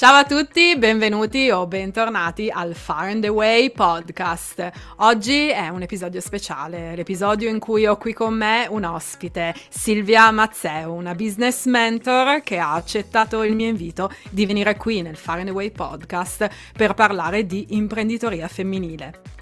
Ciao a tutti, benvenuti o bentornati al Far and Away podcast. Oggi è un episodio speciale, l'episodio in cui ho qui con me un ospite, Silvia Mazzeo, una business mentor che ha accettato il mio invito di venire qui nel Far and Away podcast per parlare di imprenditoria femminile.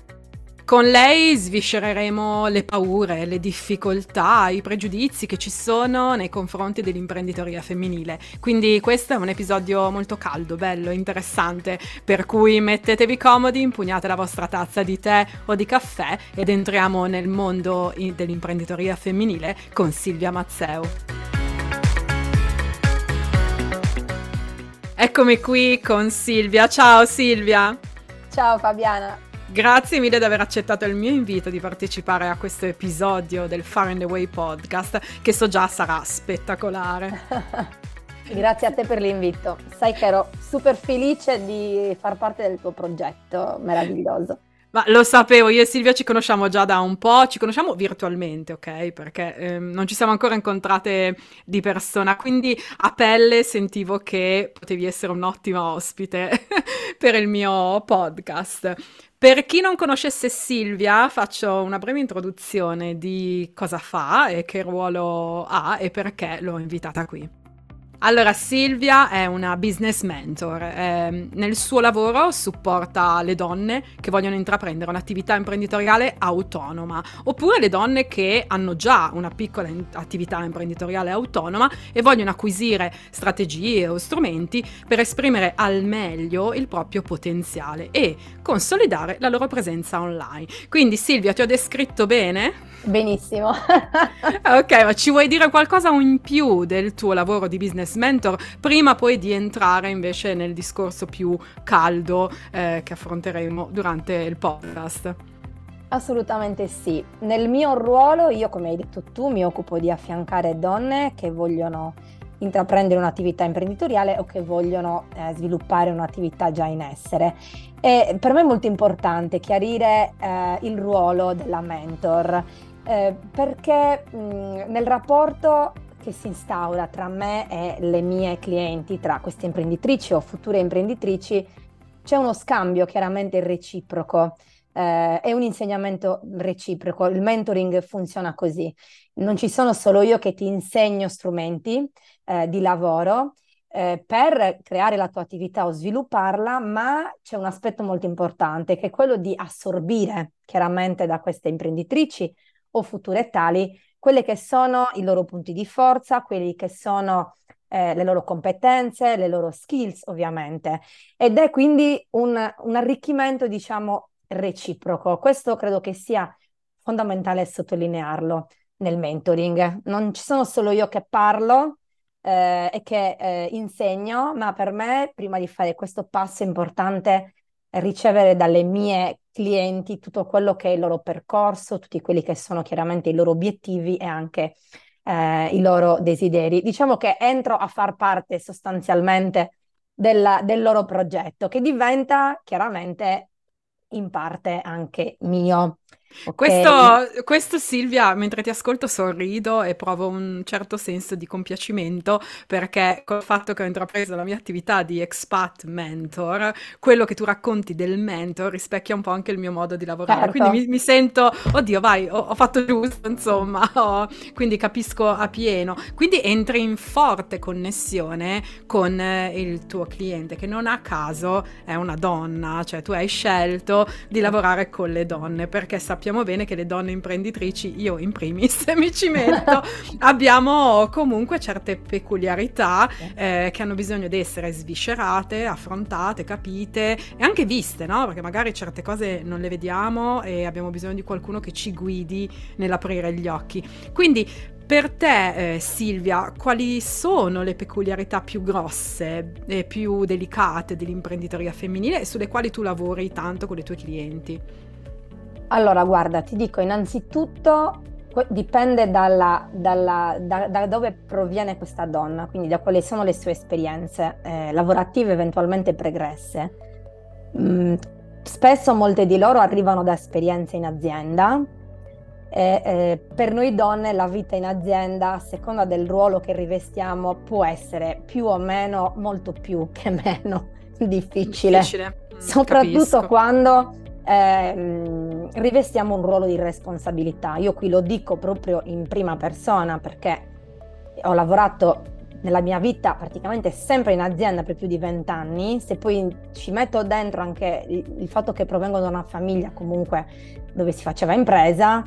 Con lei sviscereremo le paure, le difficoltà, i pregiudizi che ci sono nei confronti dell'imprenditoria femminile. Quindi questo è un episodio molto caldo, bello, interessante, per cui mettetevi comodi, impugnate la vostra tazza di tè o di caffè ed entriamo nel mondo dell'imprenditoria femminile con Silvia Mazzeo. Eccomi qui con Silvia. Ciao Silvia. Ciao Fabiana. Grazie mille di aver accettato il mio invito di partecipare a questo episodio del Far and Away podcast che so già sarà spettacolare. Grazie a te per l'invito. Sai che ero super felice di far parte del tuo progetto meraviglioso. Ma lo sapevo, io e Silvia ci conosciamo già da un po', ci conosciamo virtualmente, ok? Perché ehm, non ci siamo ancora incontrate di persona, quindi a pelle sentivo che potevi essere un'ottima ospite per il mio podcast. Per chi non conoscesse Silvia, faccio una breve introduzione di cosa fa e che ruolo ha e perché l'ho invitata qui. Allora, Silvia è una business mentor. Eh, nel suo lavoro supporta le donne che vogliono intraprendere un'attività imprenditoriale autonoma, oppure le donne che hanno già una piccola in- attività imprenditoriale autonoma e vogliono acquisire strategie o strumenti per esprimere al meglio il proprio potenziale e consolidare la loro presenza online. Quindi, Silvia, ti ho descritto bene? Benissimo. ok, ma ci vuoi dire qualcosa in più del tuo lavoro di business mentor prima poi di entrare invece nel discorso più caldo eh, che affronteremo durante il podcast? Assolutamente sì. Nel mio ruolo, io come hai detto tu, mi occupo di affiancare donne che vogliono intraprendere un'attività imprenditoriale o che vogliono eh, sviluppare un'attività già in essere. E per me è molto importante chiarire eh, il ruolo della mentor eh, perché mh, nel rapporto che si instaura tra me e le mie clienti, tra queste imprenditrici o future imprenditrici, c'è uno scambio chiaramente reciproco. Eh, è un insegnamento reciproco, il mentoring funziona così. Non ci sono solo io che ti insegno strumenti eh, di lavoro eh, per creare la tua attività o svilupparla, ma c'è un aspetto molto importante che è quello di assorbire chiaramente da queste imprenditrici o future tali, quelli che sono i loro punti di forza, quelli che sono eh, le loro competenze, le loro skills ovviamente. Ed è quindi un, un arricchimento, diciamo, reciproco. Questo credo che sia fondamentale sottolinearlo nel mentoring. Non ci sono solo io che parlo eh, e che eh, insegno, ma per me, prima di fare questo passo importante, ricevere dalle mie clienti tutto quello che è il loro percorso, tutti quelli che sono chiaramente i loro obiettivi e anche eh, i loro desideri. Diciamo che entro a far parte sostanzialmente della, del loro progetto, che diventa chiaramente in parte anche mio. Okay. Questo, questo, Silvia, mentre ti ascolto sorrido e provo un certo senso di compiacimento perché col fatto che ho intrapreso la mia attività di expat mentor, quello che tu racconti del mentor rispecchia un po' anche il mio modo di lavorare. Certo. Quindi mi, mi, sento, oddio, vai, ho, ho fatto giusto, insomma, ho, quindi capisco a pieno. Quindi entri in forte connessione con eh, il tuo cliente, che non a caso è una donna, cioè tu hai scelto di lavorare con le donne perché sappiamo sappiamo bene che le donne imprenditrici, io in primis mi ci metto, abbiamo comunque certe peculiarità eh, che hanno bisogno di essere sviscerate, affrontate, capite e anche viste, no? Perché magari certe cose non le vediamo e abbiamo bisogno di qualcuno che ci guidi nell'aprire gli occhi. Quindi per te, eh, Silvia, quali sono le peculiarità più grosse e più delicate dell'imprenditoria femminile e sulle quali tu lavori tanto con le tue clienti? Allora, guarda, ti dico innanzitutto dipende dalla, dalla, da, da, dove proviene questa donna, quindi da quali sono le sue esperienze eh, lavorative eventualmente pregresse. Mm, spesso molte di loro arrivano da esperienze in azienda E, eh, per noi donne la vita in azienda, a seconda del ruolo che rivestiamo, può essere più o meno, molto più che meno difficile. difficile. Mm, Soprattutto capisco. quando eh, rivestiamo un ruolo di responsabilità. Io qui lo dico proprio in prima persona perché ho lavorato nella mia vita praticamente sempre in azienda per più di vent'anni, se poi ci metto dentro anche il, fatto che provengo da una famiglia comunque dove si faceva impresa,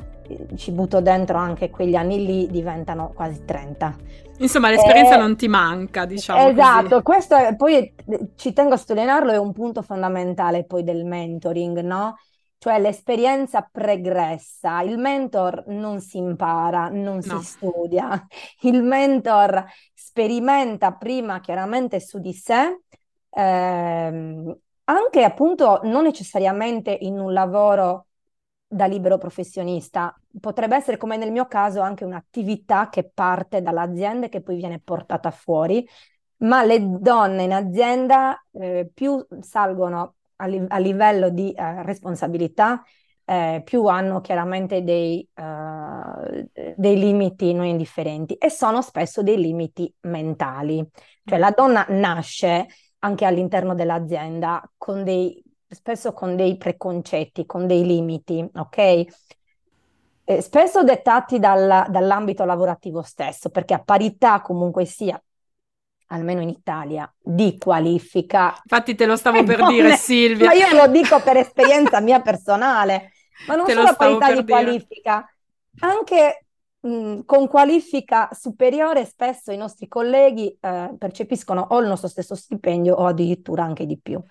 ci butto dentro anche quegli anni lì, diventano quasi 30. Insomma, l'esperienza e... non ti manca, diciamo. Esatto, così. questo è, poi ci tengo a sottolinearlo, è un punto fondamentale poi del mentoring, no? cioè l'esperienza pregressa. Il mentor non si impara, non no. si studia, il mentor sperimenta prima chiaramente su di sé, ehm, anche appunto non necessariamente in un lavoro da libero professionista, potrebbe essere come nel mio caso anche un'attività che parte dall'azienda e che poi viene portata fuori, ma le donne in azienda eh, più salgono a, li- a livello di eh, responsabilità, eh, più hanno chiaramente dei, uh, dei, limiti non indifferenti e sono spesso dei limiti mentali. Cioè la donna nasce anche all'interno dell'azienda con dei, spesso con dei preconcetti, con dei limiti, ok? Eh, spesso dettati dal, dall'ambito lavorativo stesso, perché a parità comunque sia almeno in Italia, di qualifica. Infatti te lo stavo eh, per donne, dire Silvia. Ma io lo dico per esperienza mia personale, ma non te solo a parità di dire. qualifica, anche mh, con qualifica superiore spesso i nostri colleghi eh, percepiscono o il nostro stesso stipendio o addirittura anche di più.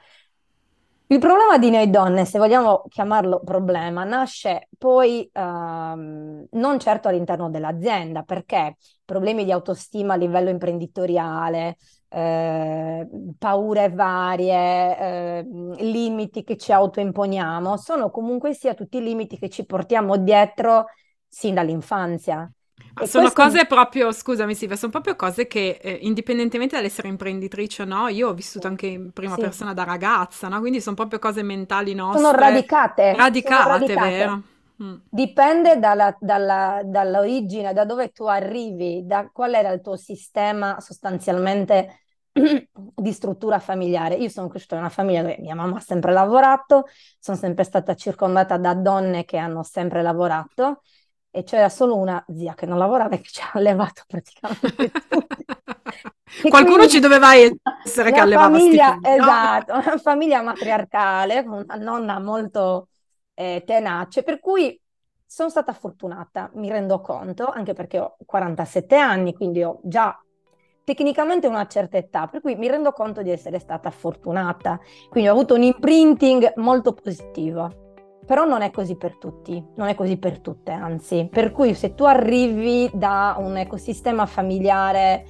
Il problema di noi donne, se vogliamo chiamarlo problema, nasce poi ehm, non certo all'interno dell'azienda, perché problemi di autostima a livello imprenditoriale, eh, paure varie, eh, limiti che ci autoimponiamo, sono comunque sia tutti limiti che ci portiamo dietro sin dall'infanzia. Ma sono questo... cose proprio, scusami Silvia, sono proprio cose che eh, indipendentemente dall'essere imprenditrice o no, io ho vissuto anche in prima sì. persona da ragazza, no? Quindi sono proprio cose mentali nostre. Sono radicate. Radicate, sono radicate. vero? Mm. Dipende dalla, dalla, dall'origine, da dove tu arrivi, da qual era il tuo sistema sostanzialmente di struttura familiare. Io sono cresciuta in una famiglia dove mia mamma ha sempre lavorato, sono sempre stata circondata da donne che hanno sempre lavorato e c'era solo una zia che non lavorava e che ci ha allevato praticamente tutti. Qualcuno quindi, ci doveva essere che allevava famiglia, figli, Esatto, una famiglia matriarcale, una nonna molto eh, tenace, per cui sono stata fortunata, mi rendo conto, anche perché ho 47 anni, quindi ho già tecnicamente una certa età, per cui mi rendo conto di essere stata fortunata, quindi ho avuto un imprinting molto positivo. Però non è così per tutti, non è così per tutte, anzi. Per cui se tu arrivi da un ecosistema familiare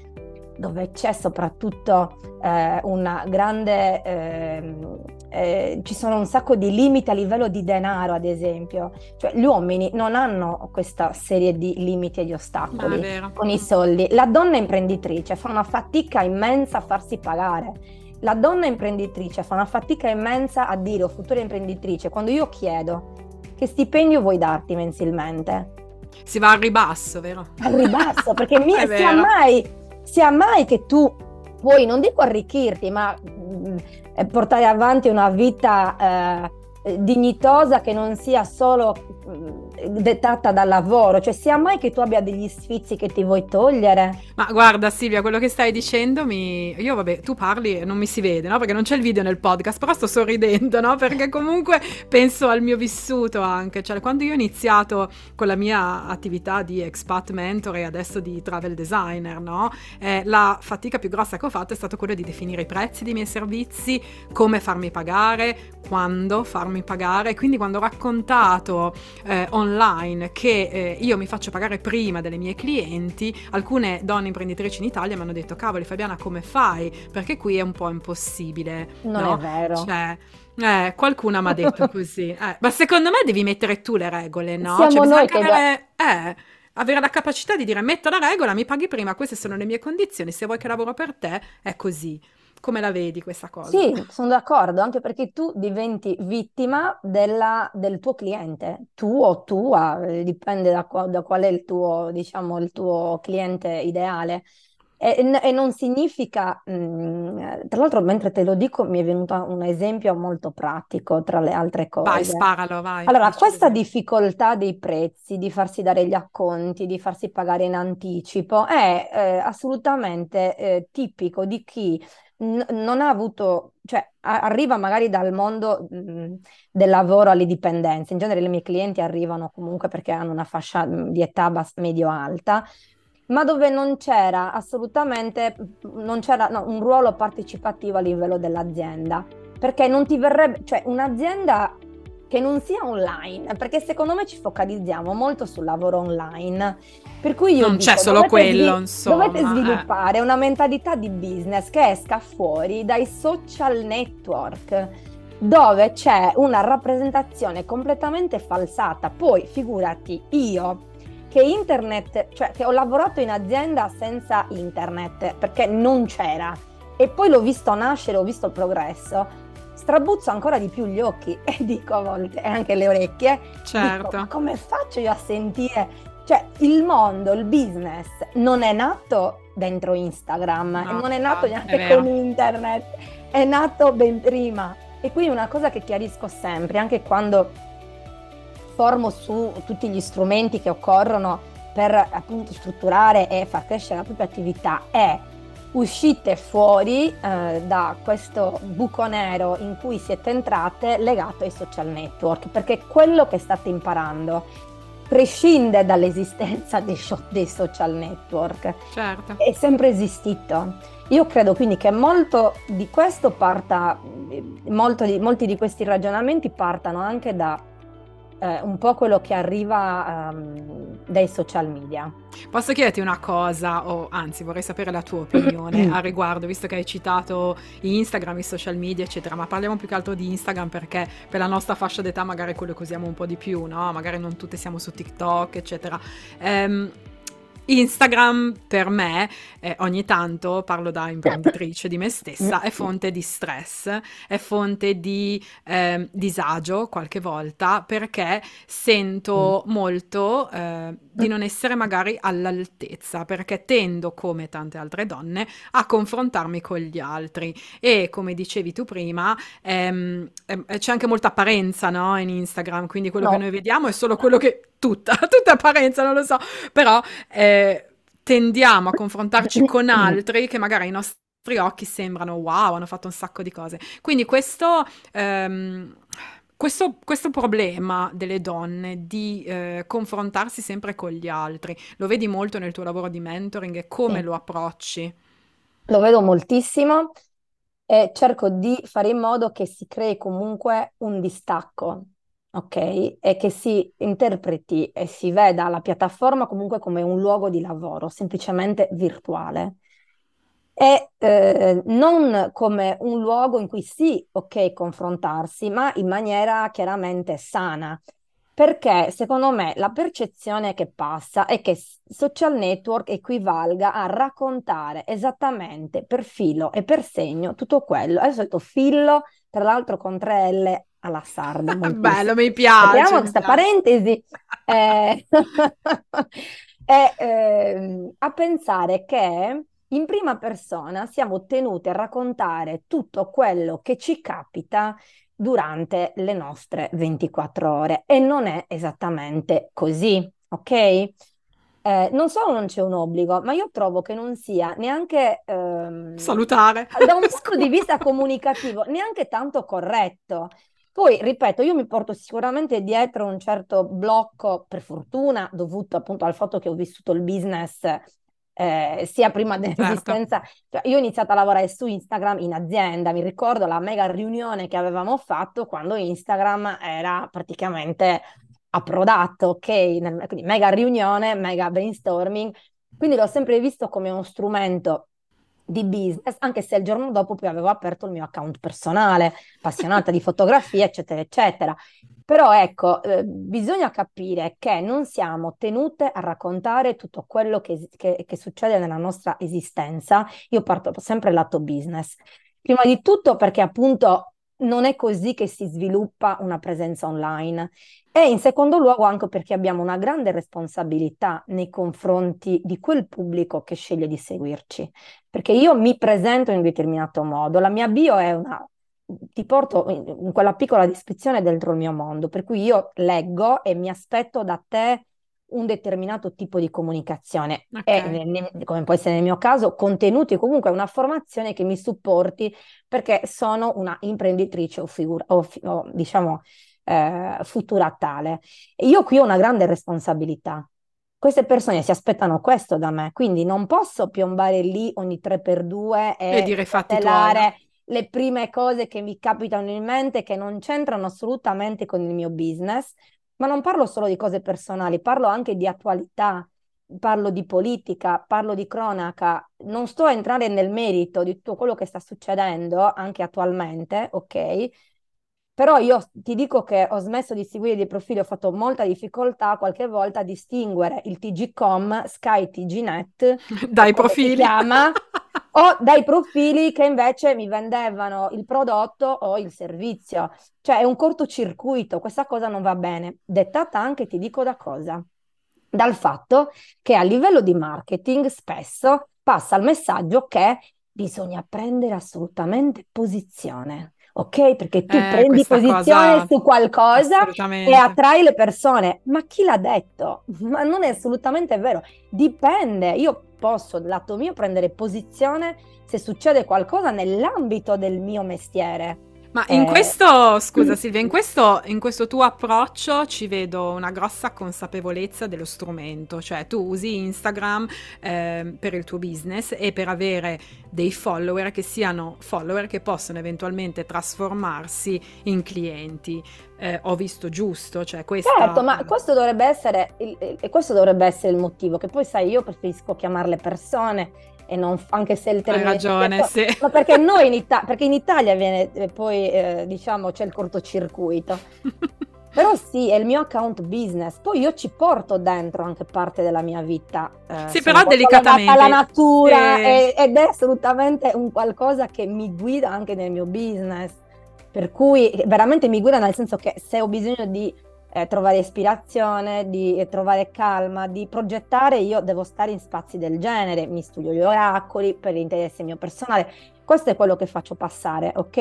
dove c'è soprattutto eh, una grande... Eh, eh, ci sono un sacco di limiti a livello di denaro, ad esempio. Cioè, gli uomini non hanno questa serie di limiti e di ostacoli con i soldi. La donna imprenditrice fa una fatica immensa a farsi pagare la donna imprenditrice fa una fatica immensa a dire, o futura imprenditrice, quando io chiedo che stipendio vuoi darti mensilmente? Si va al ribasso, vero? Al ribasso, perché mi, sia, mai, sia mai che tu puoi, non dico arricchirti, ma mh, mm, portare avanti una vita eh, dignitosa che non sia solo mm, dettata dal lavoro, cioè sia mai che tu abbia degli sfizi che ti vuoi togliere. Ma guarda Silvia, quello che stai dicendo mi... Io vabbè, tu parli e non mi si vede, no? Perché non c'è il video nel podcast, però sto sorridendo, no? Perché comunque penso al mio vissuto anche, cioè quando io ho iniziato con la mia attività di expat mentor e adesso di travel designer, no? Eh, la fatica più grossa che ho fatto è stata quella di definire i prezzi dei miei servizi, come farmi pagare, quando farmi pagare, quindi quando ho raccontato eh, online che eh, io mi faccio pagare prima delle mie clienti, alcune donne imprenditrici in Italia mi hanno detto cavoli Fabiana come fai? Perché qui è un po' impossibile. Non no? è vero. Cioè, eh, qualcuno mi ha detto così. Eh, ma secondo me devi mettere tu le regole, no? Siamo cioè, noi che... Avere, eh, avere la capacità di dire metto la regola, mi paghi prima, queste sono le mie condizioni, se vuoi che lavoro per te è così. Come la vedi questa cosa? Sì, sono d'accordo, anche perché tu diventi vittima della, del tuo cliente, tu o tua, eh, dipende da, da qual è il tuo, diciamo, il tuo cliente ideale. E, e non significa, mh, mm, tra l'altro mentre te lo dico mi è venuto un esempio molto pratico tra le altre cose. Vai, sparalo, vai. Allora, questa difficoltà dei prezzi, di farsi dare gli acconti, di farsi pagare in anticipo, è eh, assolutamente eh, tipico di chi non ha avuto, cioè a- arriva magari dal mondo mh, del lavoro alle dipendenze. In genere le mie clienti arrivano comunque perché hanno una fascia di età bas- medio-alta ma dove non c'era assolutamente non c'era, no, un ruolo partecipativo a livello dell'azienda. Perché non ti verrebbe, cioè un'azienda che non sia online, perché secondo me ci focalizziamo molto sul lavoro online. Per cui io non dico, c'è solo quello, svi- insomma. Dovete eh. sviluppare eh. una mentalità di business che esca fuori dai social network dove c'è una rappresentazione completamente falsata. Poi figurati io che internet, cioè che ho lavorato in azienda senza internet perché non c'era e poi l'ho visto nascere, ho visto il progresso, strabuzzo ancora di più gli occhi e dico a volte, e anche le orecchie, certo. Dico, come faccio io a sentire? Cioè il mondo, il business non è nato dentro Instagram, no, non è nato neanche è con internet, è nato ben prima. E qui una cosa che chiarisco sempre, anche quando formo su tutti gli strumenti che occorrono per appunto strutturare e far crescere la propria attività è uscite fuori eh, da questo buco nero in cui siete entrate legato ai social network, perché quello che state imparando prescinde dall'esistenza dei, show, dei social network. Certo. È sempre esistito. Io credo quindi che molto di questo parta, molto di, molti di questi ragionamenti partano anche da eh, un po' quello che arriva um, dai social media. Posso chiederti una cosa, o anzi vorrei sapere la tua opinione a riguardo, visto che hai citato Instagram, i social media, eccetera, ma parliamo più che altro di Instagram perché per la nostra fascia d'età magari quello che usiamo un po' di più, no? Magari non tutte siamo su TikTok, eccetera. Um, Instagram per me, eh, ogni tanto parlo da imprenditrice di me stessa, è fonte di stress, è fonte di eh, disagio qualche volta perché sento mm. molto eh, di non essere magari all'altezza, perché tendo, come tante altre donne, a confrontarmi con gli altri e come dicevi tu prima, ehm, ehm, c'è anche molta apparenza no? in Instagram, quindi quello no. che noi vediamo è solo quello che tutta, tutta apparenza, non lo so, però eh, tendiamo a confrontarci con altri che magari ai nostri occhi sembrano wow, hanno fatto un sacco di cose. Quindi questo... Ehm, questo, questo, problema delle donne di eh, confrontarsi sempre con gli altri, lo vedi molto nel tuo lavoro di mentoring e come sì. lo approcci? Lo vedo moltissimo e cerco di fare in modo che si crei comunque un distacco ok? E che si interpreti e si veda la piattaforma comunque come un luogo di lavoro, semplicemente virtuale. E eh, non come un luogo in cui sì, ok, confrontarsi, ma in maniera chiaramente sana. Perché secondo me la percezione che passa è che social network equivalga a raccontare esattamente per filo e per segno tutto quello. È il solito fillo, tra l'altro con tre L alla sarda. Bello, mi piace. Apriamo questa parentesi. Eh, e, eh, a pensare che in prima persona siamo tenuti a raccontare tutto quello che ci capita durante le nostre 24 ore e non è esattamente così, ok? Eh, non solo non c'è un obbligo, ma io trovo che non sia neanche ehm, salutare da un punto di vista comunicativo, neanche tanto corretto. Poi, ripeto, io mi porto sicuramente dietro un certo blocco, per fortuna, dovuto appunto al fatto che ho vissuto il business eh, sia prima dell'esistenza, certo. cioè, io ho iniziato a lavorare su Instagram in azienda, mi ricordo la mega riunione che avevamo fatto quando Instagram era praticamente approdato, ok? Nel, quindi mega riunione, mega brainstorming, quindi l'ho sempre visto come uno strumento di business, anche se il giorno dopo poi avevo aperto il mio account personale, appassionata di fotografia, eccetera, eccetera. Però ecco, eh, bisogna capire che non siamo tenute a raccontare tutto quello che, che, che succede nella nostra esistenza. Io parto sempre lato business. Prima di tutto perché appunto non è così che si sviluppa una presenza online. E in secondo luogo anche perché abbiamo una grande responsabilità nei confronti di quel pubblico che sceglie di seguirci, perché io mi presento in un determinato modo, la mia bio è una ti porto in quella piccola descrizione dentro il mio mondo, per cui io leggo e mi aspetto da te un determinato tipo di comunicazione okay. e come può essere nel mio caso contenuti comunque una formazione che mi supporti perché sono una imprenditrice o, figura, o, o diciamo eh, futura tale. Io qui ho una grande responsabilità. Queste persone si aspettano questo da me, quindi non posso piombare lì ogni 3x2 e, e dire fatti le prime cose che mi capitano in mente che non c'entrano assolutamente con il mio business, ma non parlo solo di cose personali, parlo anche di attualità, parlo di politica, parlo di cronaca, non sto a entrare nel merito di tutto quello che sta succedendo anche attualmente, ok? Però io ti dico che ho smesso di seguire dei profili, ho fatto molta difficoltà qualche volta a distinguere il TGcom, Sky TGNet, dai profili. chiama, o dai profili che invece mi vendevano il prodotto o il servizio. Cioè è un cortocircuito, questa cosa non va bene. Dettata anche, ti dico da cosa, dal fatto che a livello di marketing spesso passa il messaggio che bisogna prendere assolutamente posizione ok? Perché tu eh, prendi posizione su qualcosa e attrai le persone. Ma chi l'ha detto? Ma non è assolutamente vero. Dipende. Io posso, dal lato mio, prendere posizione se succede qualcosa nell'ambito del mio mestiere. Ma in eh... questo, scusa Silvia, in questo, in questo, tuo approccio ci vedo una grossa consapevolezza dello strumento, cioè tu usi Instagram eh, per il tuo business e per avere dei follower che siano follower che possono eventualmente trasformarsi in clienti. Eh, ho visto giusto, cioè questa... Certo, ma questo dovrebbe essere, il, il, questo dovrebbe essere il motivo, che poi sai, io preferisco chiamarle persone e non, anche se il termine... Hai ragione, sì. Ma perché noi in, Ita- perché in Italia viene eh, poi, eh, diciamo, c'è il cortocircuito. Però sì, è il mio account business. Poi io ci porto dentro anche parte della mia vita. Eh, sì, però delicatamente. Alla natura e, ed è assolutamente un qualcosa che mi guida anche nel mio business. Per cui veramente mi guida nel senso che se ho bisogno di eh, trovare ispirazione, di trovare calma, di progettare, io devo stare in spazi del genere, mi studio gli oracoli per l'interesse mio personale. Questo è quello che faccio passare, ok?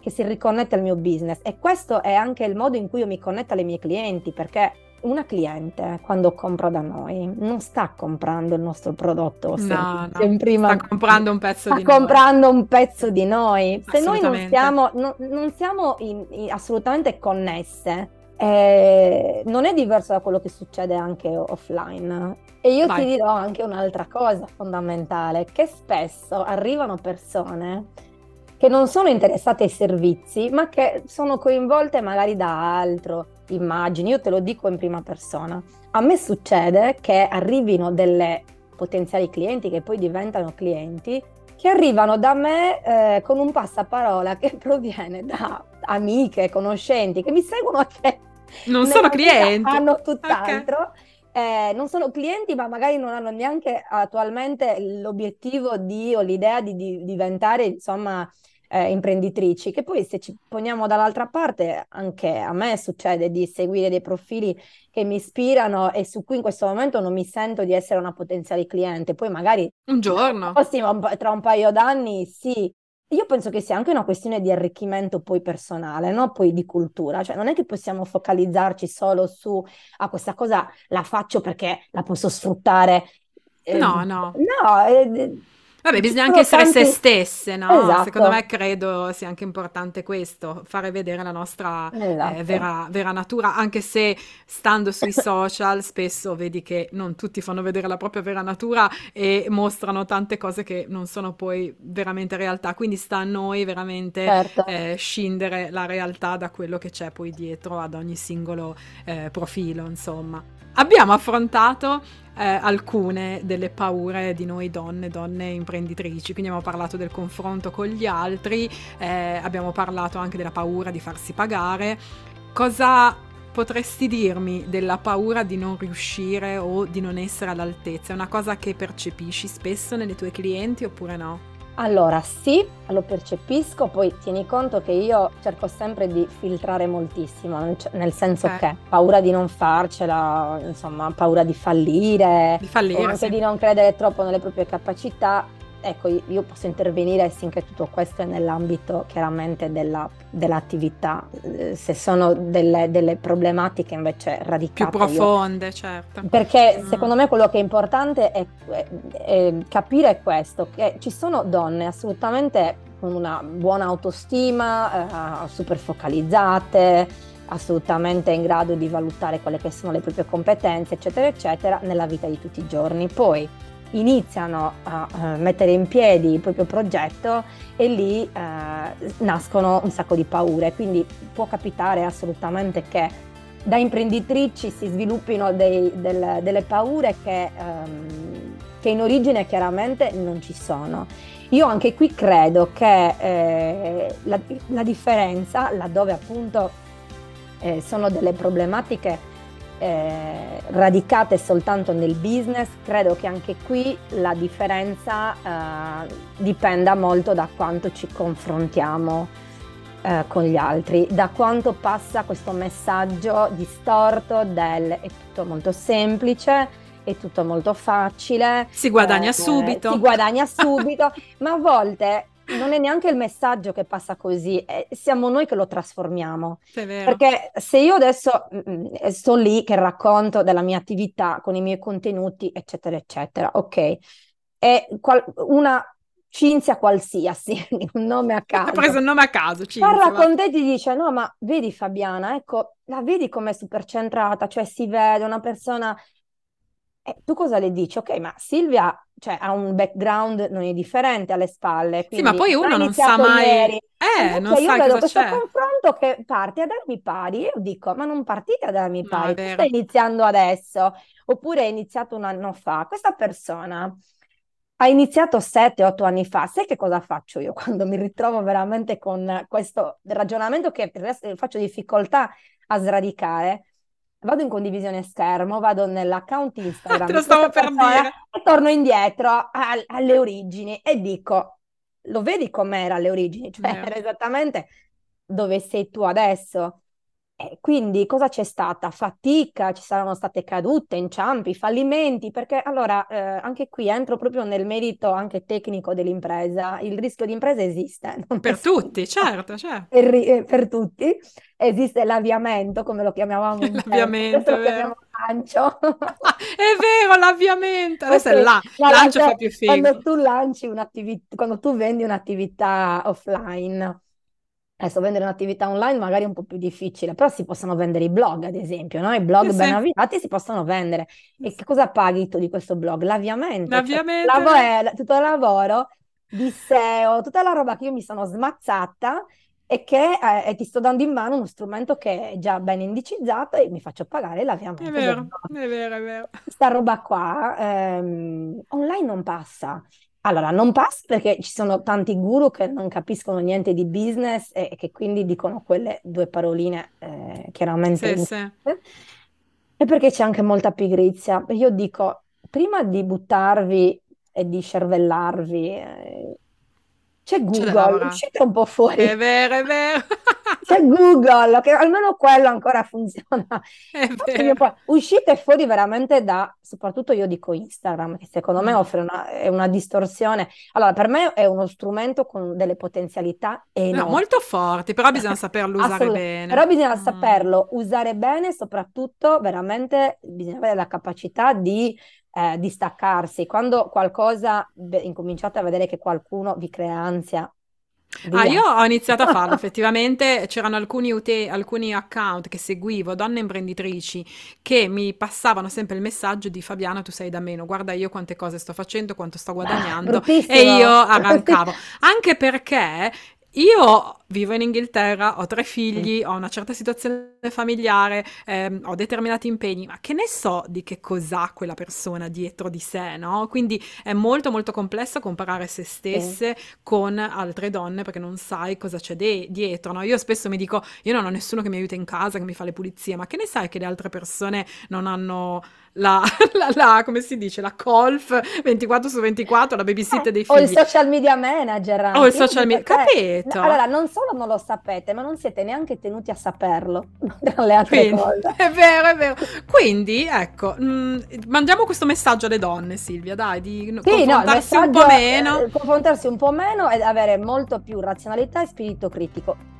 Che si riconnette al mio business e questo è anche il modo in cui io mi connetto alle mie clienti perché una cliente quando compra da noi non sta comprando il nostro prodotto no, no. Prima, sta comprando un pezzo di noi sta comprando un pezzo di noi se noi non siamo, no, non siamo in, in, assolutamente connesse eh, non è diverso da quello che succede anche offline. E io Vai. ti dirò anche un'altra cosa fondamentale, che spesso arrivano persone che non sono interessate ai servizi, ma che sono coinvolte magari da altro, immagini, io te lo dico in prima persona. A me succede che arrivino delle potenziali clienti che poi diventano clienti che arrivano da me eh, con un passaparola che proviene da amiche, conoscenti che mi seguono a te non sono clienti. Hanno tutt'altro. Okay. Eh, non sono clienti, ma magari non hanno neanche attualmente l'obiettivo di o l'idea di, di diventare, insomma, eh, imprenditrici. Che poi, se ci poniamo dall'altra parte, anche a me succede di seguire dei profili che mi ispirano e su cui in questo momento non mi sento di essere una potenziale cliente. Poi, magari un giorno, prossimo, tra un paio d'anni, sì, io penso che sia anche una questione di arricchimento poi personale, no? Poi di cultura, cioè non è che possiamo focalizzarci solo su a ah, questa cosa la faccio perché la posso sfruttare. No, no. No, eh, Vabbè, bisogna anche essere tanti... se stesse, no? Esatto. Secondo me credo sia anche importante questo, fare vedere la nostra eh, esatto. eh, vera, vera, natura, anche se stando sui social spesso vedi che non tutti fanno vedere la propria vera natura e mostrano tante cose che non sono poi veramente realtà, quindi sta a noi veramente certo. eh, scindere la realtà da quello che c'è poi dietro ad ogni singolo eh, profilo, insomma. Abbiamo affrontato eh, alcune delle paure di noi donne, donne imprenditrici, quindi abbiamo parlato del confronto con gli altri, eh, abbiamo parlato anche della paura di farsi pagare. Cosa potresti dirmi della paura di non riuscire o di non essere all'altezza? È una cosa che percepisci spesso nelle tue clienti oppure no? Allora, sì, lo percepisco, poi tieni conto che io cerco sempre di filtrare moltissimo, nel senso Ok. che paura di non farcela, insomma, paura di fallire, Di fallire, anche sì. di non credere troppo nelle proprie capacità. Ecco, io io posso intervenire finché tutto questo è nell'ambito chiaramente della- dell'attività. Eh, Se sono delle, delle problematiche invece Più radicate, io profonde, certo. perché Mm. secondo me quello che è importante è, è- è capire questo, che ci sono donne assolutamente con una buona autostima, eh, super focalizzate, assolutamente in grado di valutare quelle che sono le proprie competenze, eccetera, eccetera, nella vita di tutti i giorni. Poi iniziano a mettere in piedi il proprio progetto e lì eh, nascono un sacco di paure, quindi può capitare assolutamente che da imprenditrici si sviluppino dei- del- delle paure che, ehm, che in origine chiaramente non ci sono. Io anche qui credo che eh, la, la differenza, laddove appunto eh, sono delle problematiche eh, radicate soltanto nel business, credo che anche qui la differenza eh, dipenda molto da quanto ci confrontiamo eh, con gli altri, da quanto passa questo messaggio distorto del è tutto molto semplice, è tutto molto facile, Si guadagna eh, subito. si guadagna subito, ma a volte non è neanche il messaggio che passa così, è- siamo noi che lo trasformiamo. È. Perché se io adesso mm, sto lì che racconto della mia attività con i miei contenuti, eccetera, eccetera, ok, e qual- una Cinzia qualsiasi, un nome a Ha caso, preso il nome a caso, parla Cinzia. va. con te e ti dice: No, ma vedi Fabiana, ecco, la vedi com'è super centrata, cioè si vede una persona. E tu cosa le dici? Ok, ma Silvia, cioè, ha un background non è differente alle spalle, Sì, ma quindi poi uno non sa mai... ieri. Eh, Invece non io sai vedo questo c'è. confronto che parte ad armi pari io dico, ma non partite ad armi No, è pari, vero. stai iniziando adesso, oppure hai iniziato un anno fa. Questa persona ha iniziato 7-8 anni fa. Sai che cosa faccio io quando mi ritrovo veramente con questo ragionamento che per il resto faccio difficoltà a sradicare? Vado in condivisione schermo, vado nell'account Instagram Te lo stavo per persona dire. e torno indietro al- alle origini e dico, lo vedi com'era alle origini? Cioè, era esattamente dove sei tu adesso. E quindi cosa c'è stata? Fatica, ci saranno state cadute, inciampi, fallimenti, perché allora eh, anche qui entro proprio nel merito anche tecnico dell'impresa. Il rischio di impresa esiste, è Per tutti, certo, certo. Per, eh, per tutti esiste l'avviamento, come lo chiamavamo un tempo, L'avviamento, è vero. lancio. È vero, l'avviamento. Adesso è Ok, là. ma Lancio fa più figo. quando tu lanci un'attività, quando tu vendi un'attività offline, adesso vendere un'attività online magari è un po' più difficile, però si possono vendere i blog, ad esempio, no? I blog Sì, ben avviati si possono vendere. E che cosa paghi tu di questo blog? L'avviamento, cioè L'avviamento, lavo- è vero. è tutto il lavoro di SEO, tutta la roba che io mi sono smazzata e che eh, e ti sto dando in mano uno strumento che è già ben indicizzato e mi faccio pagare È l'avviamento del vero, è vero, è vero. Questa roba qua ehm, online non passa. Allora, non passa perché ci sono tanti guru che non capiscono niente di business e, e che quindi dicono quelle due paroline eh, chiaramente Sì, sì. E perché c'è anche molta pigrizia. Io dico, prima di buttarvi e di cervellarvi, eh, c'è Google, uscite un po' fuori. È vero, è vero. C'è Google, che almeno quello ancora funziona. Uscite fuori veramente da, soprattutto io dico Instagram, che secondo me Mm. offre una, è una distorsione. Allora, per me è uno strumento con delle potenzialità No, enormi. molto forti, però bisogna saperlo usare Assolutamente. Però bene. bisogna Mm. saperlo usare bene, soprattutto veramente bisogna avere la capacità di eh, distaccarsi. Quando qualcosa, beh, incominciate a vedere che qualcuno vi crea ansia, Ah, io ho iniziato a farlo, effettivamente c'erano alcuni, ute- alcuni account che seguivo, donne imprenditrici, che mi passavano sempre il messaggio di Fabiana, tu sei da meno, guarda io quante cose sto facendo, quanto sto guadagnando, e Bruttissimo. io arrancavo. Anche perché io vivo in Inghilterra, ho tre figli, ho una certa situazione familiare, ehm, ho determinati impegni, ma che ne so di che cos'ha quella persona dietro di sé, no? Quindi è molto molto complesso comparare se stesse sì. con altre donne perché non sai cosa c'è de- dietro, no? Io spesso mi dico, io non ho nessuno che mi aiuta in casa, che mi fa le pulizie, ma che ne sai che le altre persone non hanno la, la, la, come si dice, la colf 24 su 24, la babysitter eh, dei figli. O il social media manager. Anche. O il social media, capito? Allora, non solo non lo sapete, ma non siete neanche tenuti a saperlo, tra le altre Quindi. È vero, è vero. Quindi, ecco, mh, mm, mandiamo questo messaggio alle donne, Silvia, dai, di sì, confrontarsi no, un po' meno. È, confrontarsi un po' meno e avere molto più razionalità e spirito critico.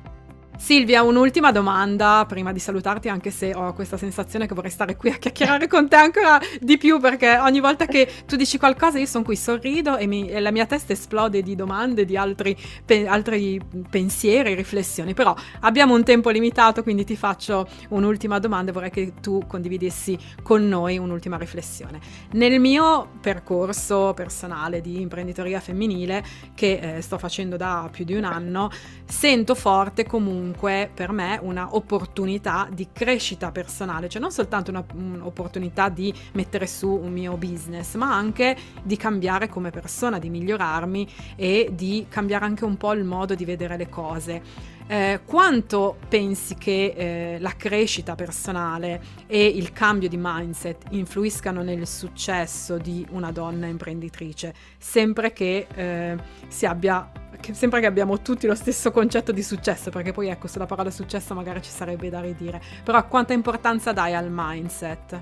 Silvia, un'ultima domanda prima di salutarti, anche se ho questa sensazione che vorrei stare qui a chiacchierare con te ancora di più, perché ogni volta che tu dici qualcosa io sono qui, sorrido e, mi, e la mia testa esplode di domande, di altri, pe, altri pensieri, riflessioni. Però abbiamo un tempo limitato, quindi ti faccio un'ultima domanda e vorrei che tu condividessi con noi un'ultima riflessione. Nel mio percorso personale di imprenditoria femminile, che eh, sto facendo da più di un anno, sento forte comunque comunque per me una opportunità di crescita personale, cioè non soltanto un'opportunità di mettere su un mio business, ma anche di cambiare come persona, di migliorarmi e di cambiare anche un po' il modo di vedere le cose. Eh, quanto pensi che eh, la crescita personale e il cambio di mindset influiscano nel successo di una donna imprenditrice, sempre che eh, si abbia che sembra che abbiamo tutti lo stesso concetto di successo, perché poi ecco, sulla parola successo magari ci sarebbe da ridire. Però quanta importanza dai al mindset?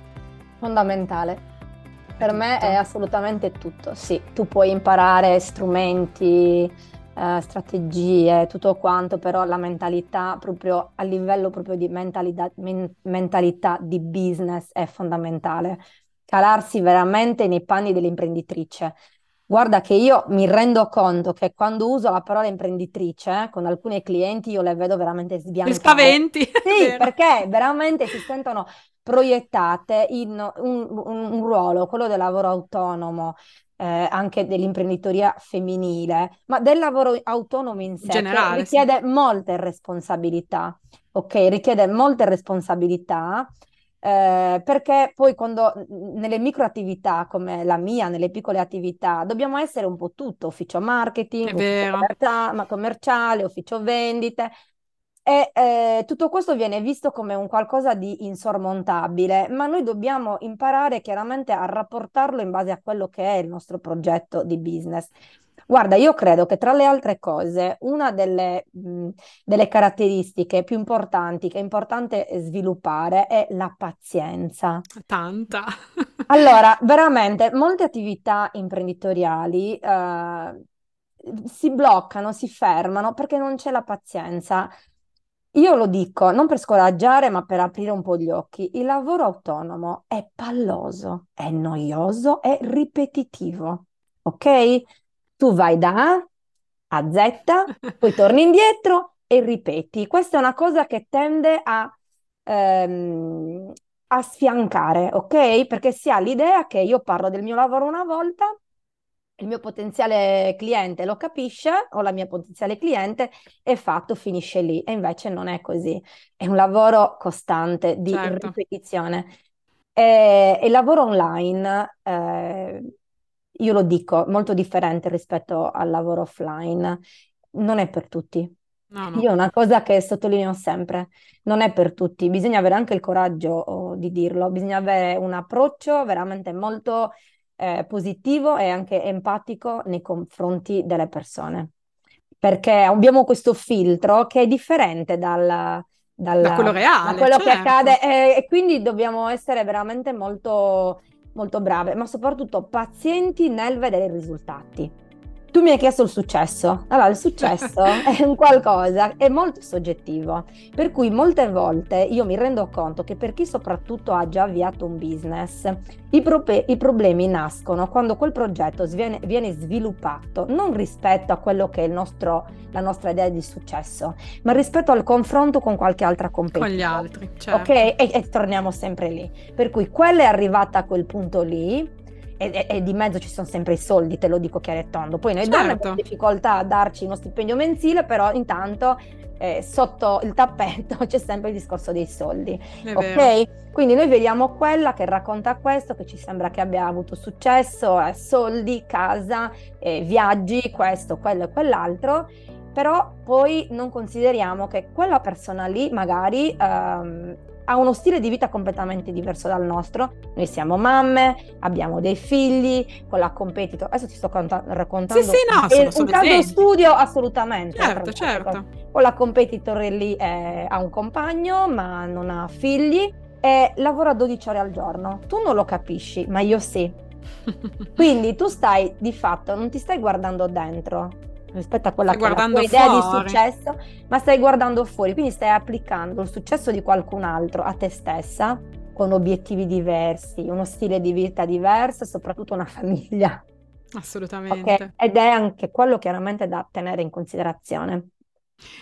Fondamentale. Per me è assolutamente tutto, sì. Tu puoi imparare strumenti, eh, strategie, tutto quanto, però la mentalità proprio a livello proprio di mentalità, men- mentalità di business è fondamentale. Calarsi veramente nei panni dell'imprenditrice Guarda che io mi rendo conto che quando uso la parola imprenditrice eh, con alcuni clienti io le vedo veramente sbiancate. Mi spaventi. Sì, perché veramente si sentono proiettate in un, un, un ruolo, quello del lavoro autonomo, eh, anche dell'imprenditoria femminile, ma del lavoro autonomo in sé Generale, richiede sì. molte responsabilità, ok? Richiede molte responsabilità eh, perché poi quando nelle micro attività come la mia, nelle piccole attività, dobbiamo essere un po' tutto, ufficio marketing, ufficio commercia- commerciale, ufficio vendite, e eh, tutto questo viene visto come un qualcosa di insormontabile, ma noi dobbiamo imparare chiaramente a rapportarlo in base a quello che è il nostro progetto di business. Guarda, io credo che tra le altre cose, una delle, mh, delle caratteristiche più importanti che è importante sviluppare è la pazienza. Tanta. allora, veramente, molte attività imprenditoriali eh, si bloccano, si fermano perché non c'è la pazienza. Io lo dico non per scoraggiare, ma per aprire un po' gli occhi. Il lavoro autonomo è palloso, è noioso, è ripetitivo. Ok? tu vai da A a Z, poi torni indietro e ripeti. Questa è una cosa che tende a, ehm, a sfiancare, ok? Perché si ha l'idea che io parlo del mio lavoro una volta, il mio potenziale cliente lo capisce o la mia potenziale cliente è fatto, finisce lì. E invece non è così. È un lavoro costante di certo. ripetizione. E il lavoro online eh, io lo dico, molto differente rispetto al lavoro offline. Non è per tutti. No, no. Io una cosa che sottolineo sempre, non è per tutti, bisogna avere anche il coraggio oh, di dirlo, bisogna avere un approccio veramente molto eh, positivo e anche empatico nei confronti delle persone, perché abbiamo questo filtro che è differente dal, dal, da quello reale, da quello certo. che accade e, e quindi dobbiamo essere veramente molto molto brave, ma soprattutto pazienti nel vedere i risultati. Tu mi hai chiesto il successo. Allora, il successo è un qualcosa, è molto soggettivo, per cui molte volte io mi rendo conto che per chi soprattutto ha già avviato un business, i, pro- i problemi nascono quando quel progetto viene, viene, sviluppato non rispetto a quello che è nostro, la nostra idea di successo, ma rispetto al confronto con qualche altra competizione. Con gli altri, certo. Ok? E, e torniamo sempre lì. Per cui quella è arrivata a quel punto lì, e, e, di mezzo ci sono sempre i soldi, te lo dico chiaro e tondo. Poi noi certo. donne abbiamo difficoltà a darci uno stipendio mensile, però intanto eh, sotto il tappeto c'è sempre il discorso dei soldi. È ok? Vero. Quindi noi vediamo quella che racconta questo, che ci sembra che abbia avuto successo, eh, soldi, casa, eh, viaggi, questo, quello e quell'altro però poi non consideriamo che quella persona lì magari ehm, ha uno stile di vita completamente diverso dal nostro. Noi siamo mamme, abbiamo dei figli, con la competitor. Adesso ti sto canta- raccontando. Sì, sì, no, sono, sono un caso studio assolutamente. Certo, certo. Con la competitor lì eh, ha un compagno, ma non ha figli e lavora 12 ore al giorno. Tu non lo capisci, ma io sì. Quindi tu stai di fatto, non ti stai guardando dentro, rispetto a quella stai che è la tua idea di successo, ma stai guardando fuori, quindi stai applicando il successo di qualcun altro a te stessa con obiettivi diversi, uno stile di vita diverso e soprattutto una famiglia. Assolutamente. Okay? Ed è anche quello chiaramente da tenere in considerazione.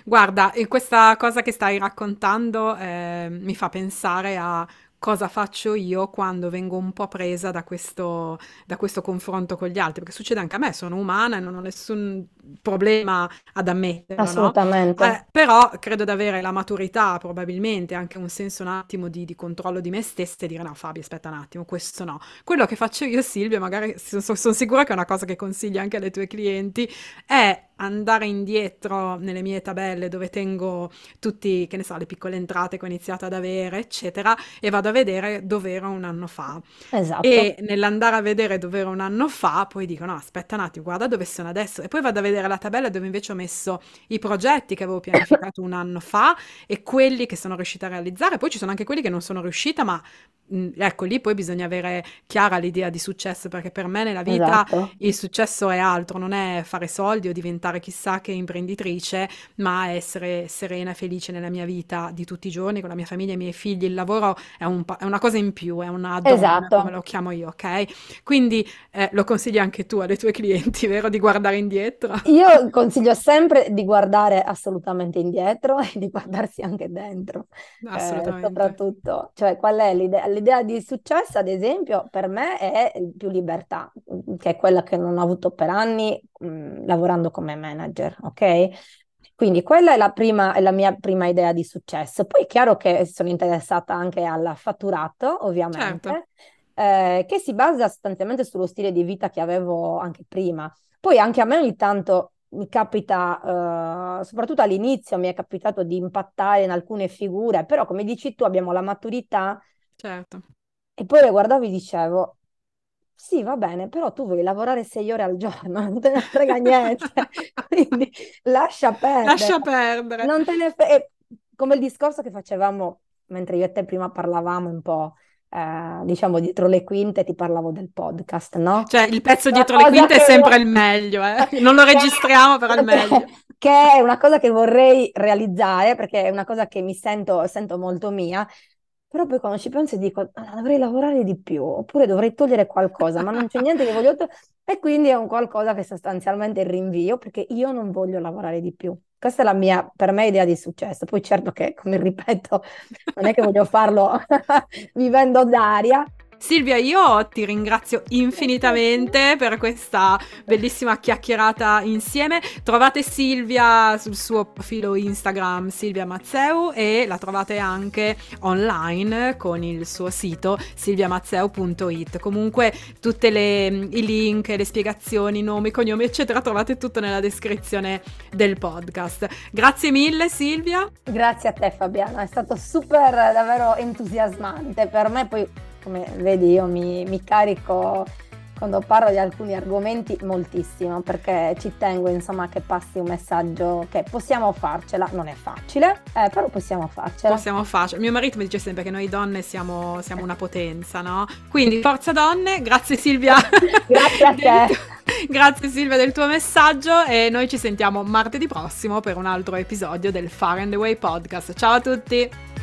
Guarda, questa cosa che stai raccontando eh, mi fa pensare a cosa faccio io quando vengo un po' presa da questo, da questo confronto con gli altri, perché succede anche a me, sono umana e non ho nessun problema ad ammetterlo, Assolutamente. No? Eh, però credo di avere la maturità, probabilmente anche un senso un attimo di, di, controllo di me stessa e dire no Fabio aspetta un attimo, questo no. Quello che faccio io Silvia, magari sono, sono sicura che è una cosa che consigli anche alle tue clienti, è andare indietro nelle mie tabelle dove tengo tutti, che ne so, le piccole entrate che ho iniziato ad avere, eccetera, e vado a vedere dove ero un anno fa. Esatto. E nell'andare a vedere dove ero un anno fa, poi dico no, aspetta un attimo, guarda dove sono adesso e poi vado a vedere la tabella dove invece ho messo i progetti che avevo pianificato un anno fa e quelli che sono riuscita a realizzare. Poi ci sono anche quelli che non sono riuscita, ma mh, ecco lì poi bisogna avere chiara l'idea di successo, perché per me nella vita esatto. il successo è altro, non è fare soldi o diventare chissà che imprenditrice, ma essere serena e felice nella mia vita di tutti i giorni, con la mia famiglia e i miei figli. Il lavoro è, un, è una cosa in più, è una donna, esatto. come lo chiamo io, ok? Quindi eh, lo consigli anche tu alle tue clienti, vero? Di guardare indietro. Io consiglio sempre di guardare assolutamente indietro e di guardarsi anche dentro. Eh, assolutamente. Eh, soprattutto, cioè qual è l'idea? L'idea di successo, ad esempio, per me è più libertà, che è quella che non ho avuto per anni mh, mm, lavorando come manager, ok? Quindi quella è la, prima, è la mia prima idea di successo. Poi è chiaro che sono interessata anche al fatturato, ovviamente, certo. eh, che si basa sostanzialmente sullo stile di vita che avevo anche prima. Poi anche a me ogni tanto mi capita, uh, soprattutto all'inizio, mi è capitato di impattare in alcune figure, però come dici tu abbiamo la maturità. Certo. E poi le guardavo e dicevo, sì, va bene, però tu vuoi lavorare sei ore al giorno, non te ne frega niente, quindi lascia perdere. Lascia perdere. Non te ne frega. Come il discorso che facevamo mentre io e te prima parlavamo un po' eh, diciamo dietro le quinte ti parlavo del podcast, no? Cioè il pezzo dietro le quinte è sempre il meglio, eh? non lo registriamo però è il meglio. Che è una cosa che vorrei realizzare perché è una cosa che mi sento, sento molto mia, però poi quando ci penso dico, ah, dovrei lavorare di più, oppure dovrei togliere qualcosa, ma non c'è niente che voglio togliere. E quindi è un qualcosa che sostanzialmente rinvio perché io non voglio lavorare di più. Questa è la mia, per me, idea di successo. Poi certo che, come ripeto, non è che voglio farlo vivendo d'aria, Silvia, io ti ringrazio infinitamente per questa bellissima chiacchierata insieme. Trovate Silvia sul suo profilo Instagram Silvia Mazzeu e la trovate anche online con il suo sito silviamazzeu.it. Comunque tutti i link, le spiegazioni, nomi, cognomi, eccetera, trovate tutto nella descrizione del podcast. Grazie mille Silvia. Grazie a te Fabiana, è stato super davvero entusiasmante per me poi come vedi io mi, mi carico quando parlo di alcuni argomenti moltissimo perché ci tengo insomma che passi un messaggio che possiamo farcela, non è facile, eh, però possiamo farcela. Possiamo farcela. Mio marito mi dice sempre che noi donne siamo, siamo una potenza, no? Quindi forza donne, grazie Silvia. grazie a te. grazie Silvia del tuo messaggio e noi ci sentiamo martedì prossimo per un altro episodio del Far and Away podcast. Ciao a tutti!